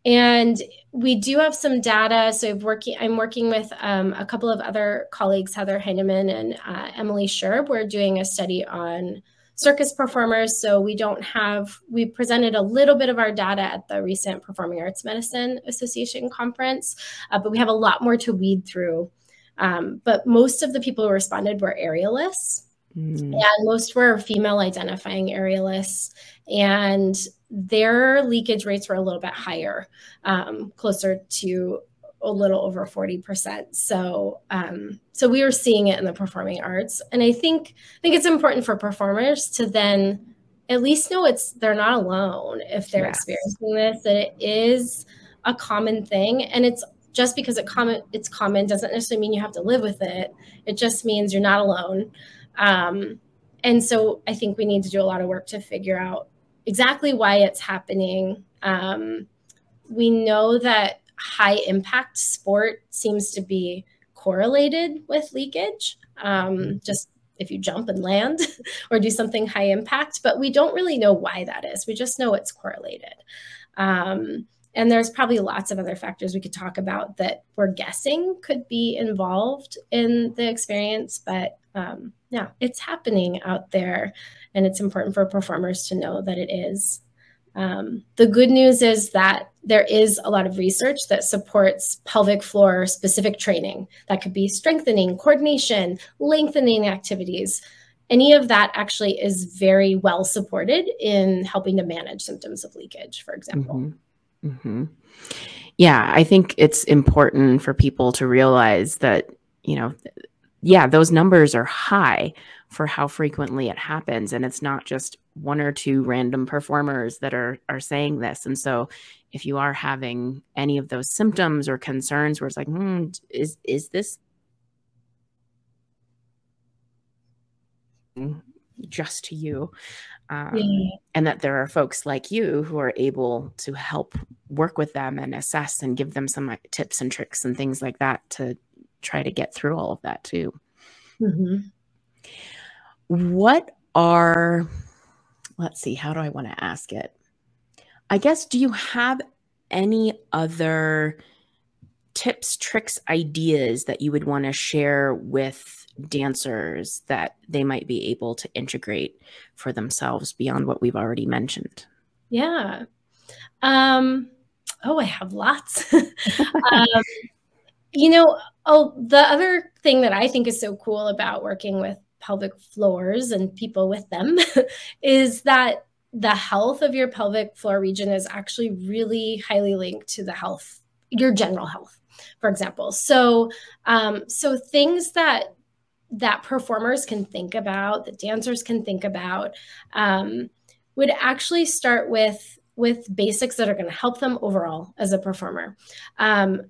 [SPEAKER 2] and we do have some data. So I'm working, I'm working with um, a couple of other colleagues, Heather Heineman and uh, Emily Scherb. We're doing a study on circus performers. So we don't have, we presented a little bit of our data at the recent Performing Arts Medicine Association conference, uh, but we have a lot more to weed through. Um, but most of the people who responded were aerialists. Mm. And most were female identifying aerialists, and their leakage rates were a little bit higher, um, closer to a little over 40%. So um, so we were seeing it in the performing arts. And I think I think it's important for performers to then at least know it's they're not alone if they're yes. experiencing this, that it is a common thing. And it's just because it common it's common doesn't necessarily mean you have to live with it. It just means you're not alone. Um, and so I think we need to do a lot of work to figure out exactly why it's happening. Um, we know that high impact sport seems to be correlated with leakage. Um, mm-hmm. just if you jump and land or do something high impact, but we don't really know why that is. We just know it's correlated. Um, and there's probably lots of other factors we could talk about that we're guessing could be involved in the experience, but um, yeah, it's happening out there, and it's important for performers to know that it is. Um, the good news is that there is a lot of research that supports pelvic floor specific training. That could be strengthening, coordination, lengthening activities. Any of that actually is very well supported in helping to manage symptoms of leakage, for example. Mm-hmm.
[SPEAKER 1] Mm-hmm. Yeah, I think it's important for people to realize that, you know, yeah, those numbers are high for how frequently it happens. And it's not just one or two random performers that are are saying this. And so if you are having any of those symptoms or concerns where it's like, hmm, is is this just to you? Um, yeah. And that there are folks like you who are able to help work with them and assess and give them some tips and tricks and things like that to try to get through all of that too. Mm-hmm. What are, let's see, how do I want to ask it? I guess, do you have any other tips, tricks, ideas that you would want to share with dancers that they might be able to integrate for themselves beyond what we've already mentioned?
[SPEAKER 2] Yeah. Um, oh, I have lots. um, you know, oh, the other thing that I think is so cool about working with pelvic floors and people with them is that the health of your pelvic floor region is actually really highly linked to the health, your general health, for example. So, um, so things that that performers can think about, that dancers can think about, um, would actually start with with basics that are going to help them overall as a performer. Um,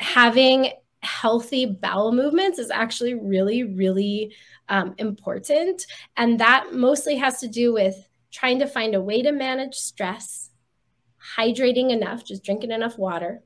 [SPEAKER 2] having healthy bowel movements is actually really, really um, important. And that mostly has to do with trying to find a way to manage stress, hydrating enough, just drinking enough water,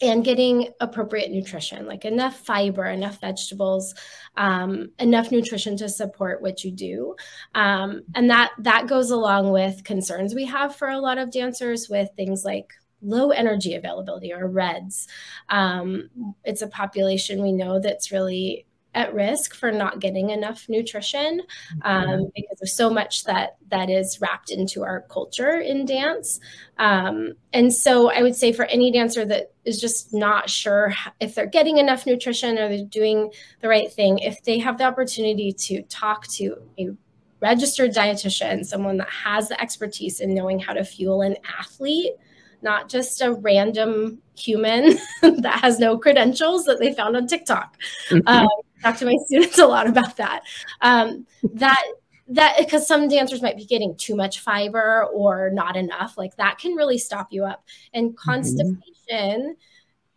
[SPEAKER 2] and getting appropriate nutrition, like enough fiber, enough vegetables, um, enough nutrition to support what you do, um, and that that goes along with concerns we have for a lot of dancers with things like low energy availability or RED-S. Um, it's a population we know that's really at risk for not getting enough nutrition um, mm-hmm. because of so much that that is wrapped into our culture in dance um, and so i would say for any dancer that is just not sure if they're getting enough nutrition or they're doing the right thing if they have the opportunity to talk to a registered dietitian someone that has the expertise in knowing how to fuel an athlete not just a random human that has no credentials that they found on TikTok. Mm-hmm. Um, talk to my students a lot about that. Um, that that because some dancers might be getting too much fiber or not enough, like that can really stop you up. And mm-hmm. constipation mm-hmm.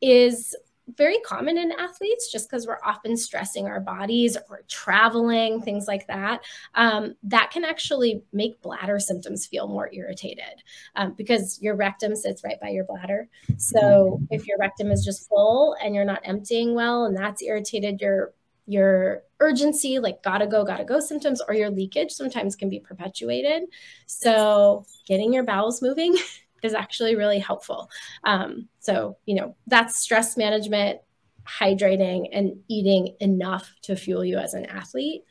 [SPEAKER 2] is very common in athletes just because we're often stressing our bodies or traveling, things like that. Um, that can actually make bladder symptoms feel more irritated um, because your rectum sits right by your bladder. So if your rectum is just full and you're not emptying well and that's irritated your your urgency, like gotta go, gotta go symptoms, or your leakage sometimes can be perpetuated. So, getting your bowels moving is actually really helpful. Um, so, you know, that's stress management, hydrating, and eating enough to fuel you as an athlete.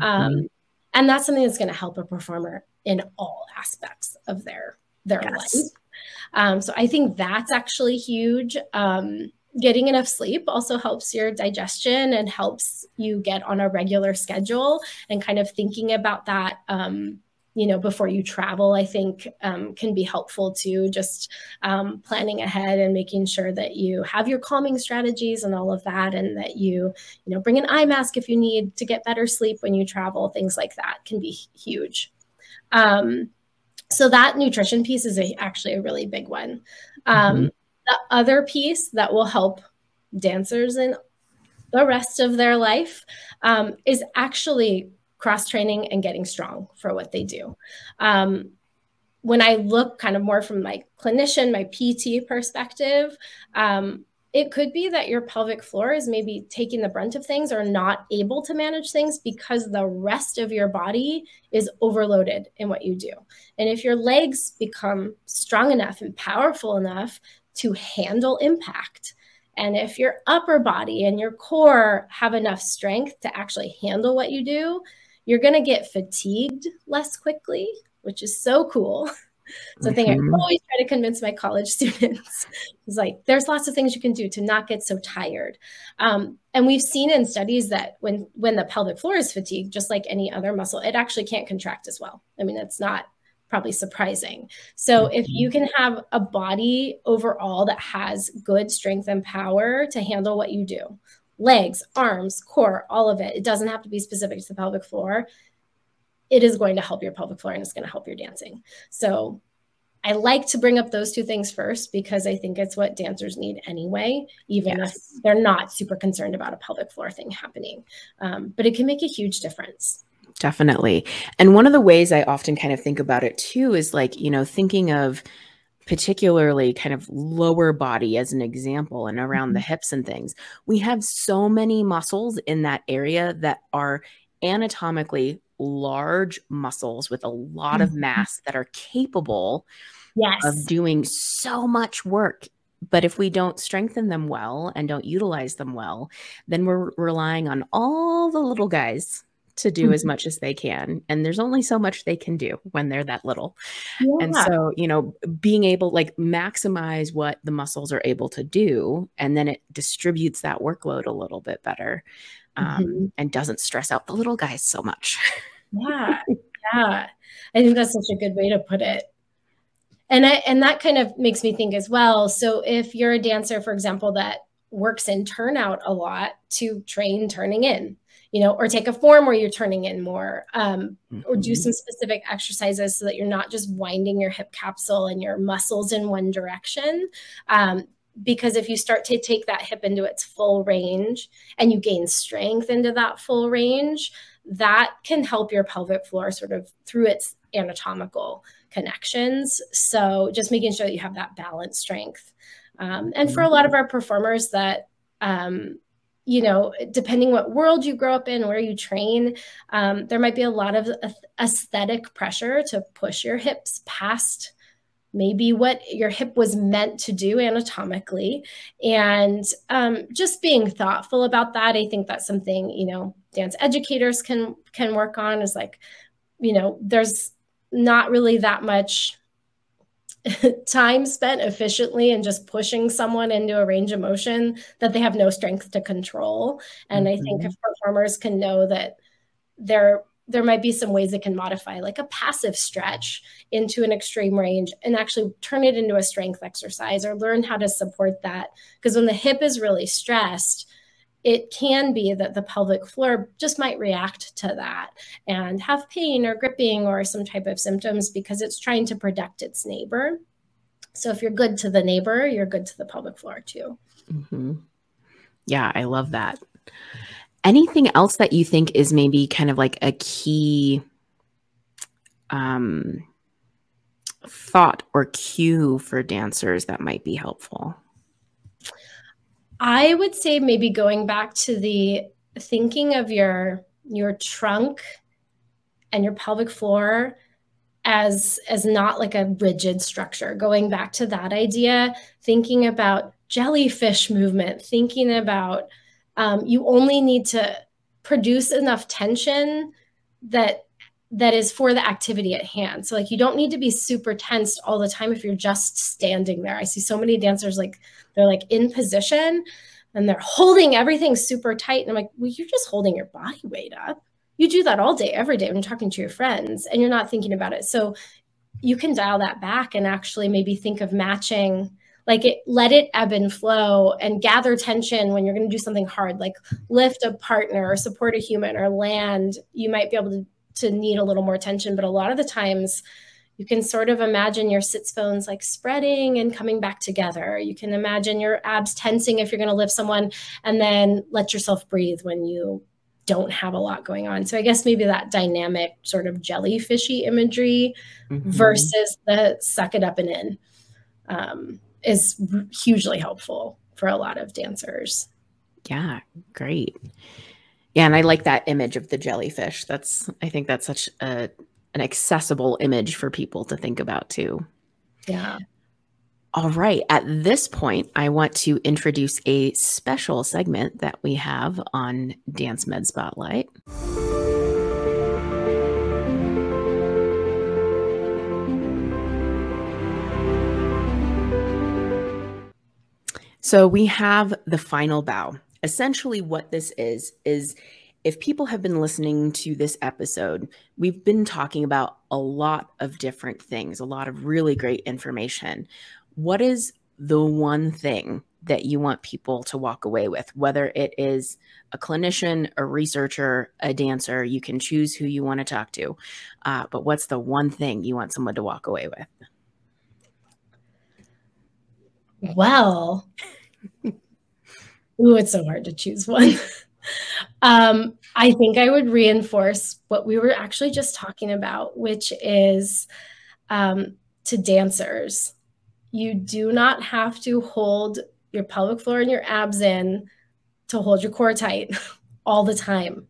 [SPEAKER 2] Um, mm-hmm. and that's something that's going to help a performer in all aspects of their their yes. life. Um, so I think that's actually huge. Um, getting enough sleep also helps your digestion and helps you get on a regular schedule and kind of thinking about that um, you know before you travel i think um, can be helpful too just um, planning ahead and making sure that you have your calming strategies and all of that and that you you know bring an eye mask if you need to get better sleep when you travel things like that can be huge um, so that nutrition piece is a, actually a really big one um, mm-hmm. the other piece that will help dancers in the rest of their life um, is actually cross training and getting strong for what they do. Um, when I look kind of more from my clinician, my PT perspective, um, it could be that your pelvic floor is maybe taking the brunt of things or not able to manage things because the rest of your body is overloaded in what you do. And if your legs become strong enough and powerful enough to handle impact, and if your upper body and your core have enough strength to actually handle what you do, you're going to get fatigued less quickly, which is so cool. So, mm-hmm. thing I mm-hmm. always try to convince my college students is like, there's lots of things you can do to not get so tired. Um, and we've seen in studies that when when the pelvic floor is fatigued, just like any other muscle, it actually can't contract as well. I mean, it's not probably surprising. So, if you can have a body overall that has good strength and power to handle what you do, legs, arms, core, all of it. It doesn't have to be specific to the pelvic floor. It is going to help your pelvic floor and it's going to help your dancing. So I like to bring up those two things first because I think it's what dancers need anyway, even yes. if they're not super concerned about a pelvic floor thing happening. Um, but it can make a huge difference.
[SPEAKER 1] Definitely. And one of the ways I often kind of think about it too is like, you know, thinking of particularly kind of lower body as an example and around mm-hmm. the hips and things we have so many muscles in that area that are anatomically large muscles with a lot mm-hmm. of mass that are capable yes. of doing so much work but if we don't strengthen them well and don't utilize them well then we're relying on all the little guys to do mm-hmm. as much as they can and there's only so much they can do when they're that little yeah. and so you know being able like maximize what the muscles are able to do and then it distributes that workload a little bit better um, mm-hmm. and doesn't stress out the little guys so much
[SPEAKER 2] yeah yeah i think that's such a good way to put it and I, and that kind of makes me think as well so if you're a dancer for example that works in turnout a lot to train turning in you know or take a form where you're turning in more um, mm-hmm. or do mm-hmm. some specific exercises so that you're not just winding your hip capsule and your muscles in one direction um, because if you start to take that hip into its full range and you gain strength into that full range that can help your pelvic floor sort of through its anatomical connections so just making sure that you have that balance strength um, and for a lot of our performers that, um, you know, depending what world you grow up in, where you train, um, there might be a lot of aesthetic pressure to push your hips past maybe what your hip was meant to do anatomically. And um, just being thoughtful about that i think that's something you know dance educators can can work on is like you know there's not really that much time spent efficiently and just pushing someone into a range of motion that they have no strength to control. And mm-hmm. I think if mm-hmm. performers can know that there there might be some ways it can modify like a passive stretch into an extreme range and actually turn it into a strength exercise or learn how to support that because when the hip is really stressed it can be that the pelvic floor just might react to that and have pain or gripping or some type of symptoms because it's trying to protect its neighbor. So if you're good to the neighbor, you're good to the pelvic floor too.
[SPEAKER 1] Mm-hmm. Yeah, I love that. Anything else that you think is maybe kind of like a key um, thought or cue for dancers that might be helpful?
[SPEAKER 2] I would say maybe going back to the thinking of your your trunk and your pelvic floor as as not like a rigid structure going back to that idea thinking about jellyfish movement thinking about um, you only need to produce enough tension that that is for the activity at hand. So like you don't need to be super tensed all the time if you're just standing there. I see so many dancers like they're like in position and they're holding everything super tight. And I'm like, well, you're just holding your body weight up. You do that all day, every day when you're talking to your friends and you're not thinking about it. So you can dial that back and actually maybe think of matching like it let it ebb and flow and gather tension when you're going to do something hard like lift a partner or support a human or land you might be able to to need a little more attention. But a lot of the times, you can sort of imagine your sits bones like spreading and coming back together. You can imagine your abs tensing if you're going to lift someone, and then let yourself breathe when you don't have a lot going on. So I guess maybe that dynamic sort of jellyfishy imagery mm-hmm. versus the suck it up and in um, is hugely helpful for a lot of dancers.
[SPEAKER 1] Yeah, great. Yeah, and I like that image of the jellyfish. That's I think that's such a an accessible image for people to think about too.
[SPEAKER 2] Yeah.
[SPEAKER 1] All right. At this point, I want to introduce a special segment that we have on Dance Med Spotlight. So we have the final bow essentially what this is is if people have been listening to this episode, we've been talking about a lot of different things, a lot of really great information. What is the one thing that you want people to walk away with, whether it is a clinician, a researcher, a dancer, you can choose who you want to talk to. Uh, but what's the one thing you want someone to walk away with?
[SPEAKER 2] Well, Ooh, it's so hard to choose one. um, I think I would reinforce what we were actually just talking about, which is um, to dancers. You do not have to hold your pelvic floor and your abs in to hold your core tight all the time.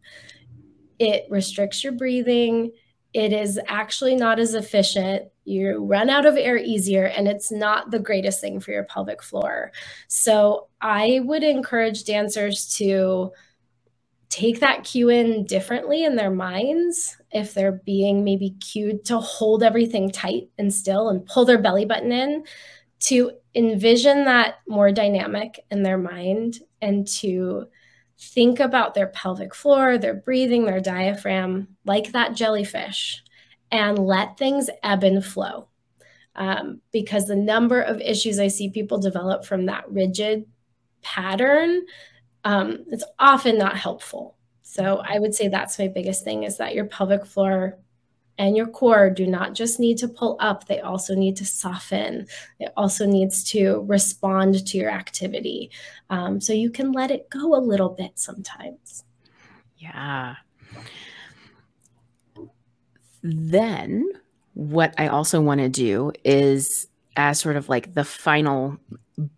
[SPEAKER 2] It restricts your breathing. It is actually not as efficient you run out of air easier and it's not the greatest thing for your pelvic floor. So I would encourage dancers to take that cue in differently in their minds if they're being maybe cued to hold everything tight and still and pull their belly button in to envision that more dynamic in their mind and to think about their pelvic floor, their breathing, their diaphragm like that jellyfish and let things ebb and flow. Um, because the number of issues I see people develop from that rigid pattern, um, it's often not helpful. So I would say that's my biggest thing is that your pelvic floor and your core do not just need to pull up, they also need to soften. It also needs to respond to your activity. Um, so you can let it go a little bit sometimes.
[SPEAKER 1] Yeah. Then, what I also want to do is, as sort of like the final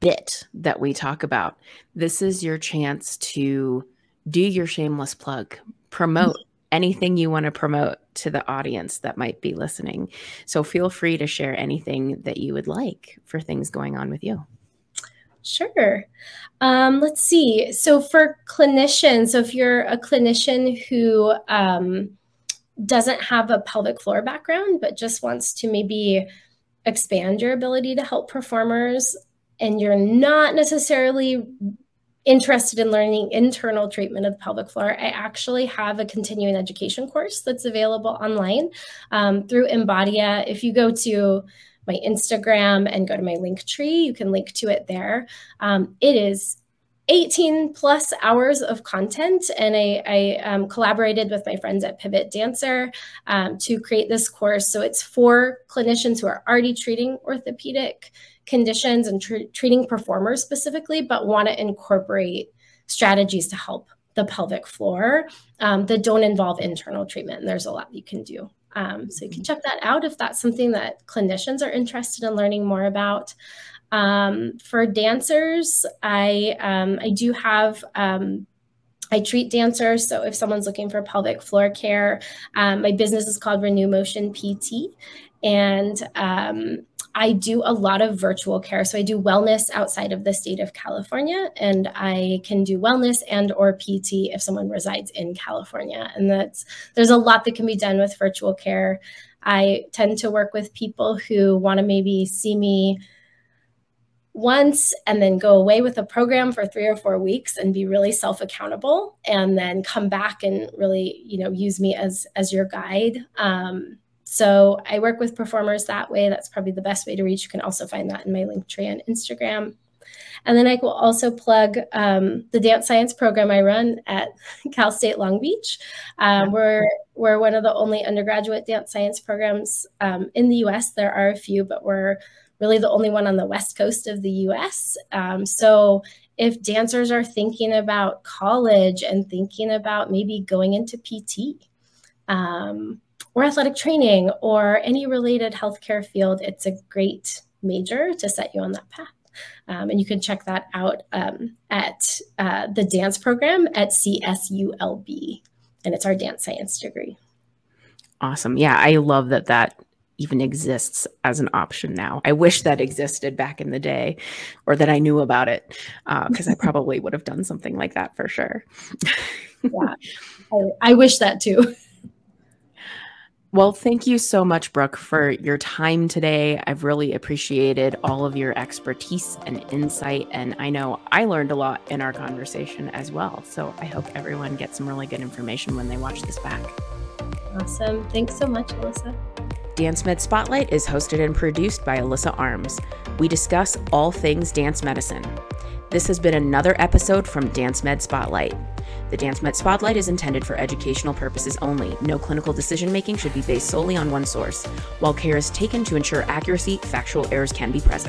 [SPEAKER 1] bit that we talk about, this is your chance to do your shameless plug, promote anything you want to promote to the audience that might be listening. So feel free to share anything that you would like for things going on with you.
[SPEAKER 2] Sure. Um, let's see. So for clinicians, so if you're a clinician who um, doesn't have a pelvic floor background, but just wants to maybe expand your ability to help performers, and you're not necessarily interested in learning internal treatment of the pelvic floor, I actually have a continuing education course that's available online um, through Embodia. If you go to my Instagram and go to my Linktree, you can link to it there. Um, it is 18 plus hours of content and i, I um, collaborated with my friends at pivot dancer um, to create this course. So it's for clinicians who are already treating orthopedic conditions and tr- treating performers specifically but want to incorporate strategies to help the pelvic floor um, that don't involve internal treatment and there's a lot you can do. Um, so you can check that out if that's something that clinicians are interested in learning more about um, for dancers, I um, I do have. Um, I treat dancers. So if someone's looking for pelvic floor care, um, my business is called Renew Motion PT, and um, I do a lot of virtual care. So I do wellness outside of the state of California, and I can do wellness and or PT if someone resides in California. And that's there's a lot that can be done with virtual care. I tend to work with people who want to maybe see me once and then go away with a program for three or four weeks and be really self accountable and then come back and really you know use me as as your guide um, so i work with performers that way that's probably the best way to reach you can also find that in my Linktree on instagram and then I will also plug um, the dance science program I run at Cal State Long Beach. Um, we're, we're one of the only undergraduate dance science programs um, in the US. There are a few, but we're really the only one on the west coast of the US. Um, so if dancers are thinking about college and thinking about maybe going into PT um, or athletic training or any related healthcare field, it's a great major to set you on that path. Um, and you can check that out um, at uh, the dance program at CSULB. And it's our dance science degree.
[SPEAKER 1] Awesome. Yeah, I love that that even exists as an option now. I wish that existed back in the day or that I knew about it because uh, I probably would have done something like that for sure.
[SPEAKER 2] yeah, I, I wish that too.
[SPEAKER 1] Well, thank you so much, Brooke, for your time today. I've really appreciated all of your expertise and insight. And I know I learned a lot in our conversation as well. So I hope everyone gets some really good information when they watch this back.
[SPEAKER 2] Awesome. Thanks so much, Alyssa.
[SPEAKER 1] Dance Med Spotlight is hosted and produced by Alyssa Arms. We discuss all things dance medicine. This has been another episode from Dance Med Spotlight. The Dance Med Spotlight is intended for educational purposes only. No clinical decision making should be based solely on one source. While care is taken to ensure accuracy, factual errors can be present.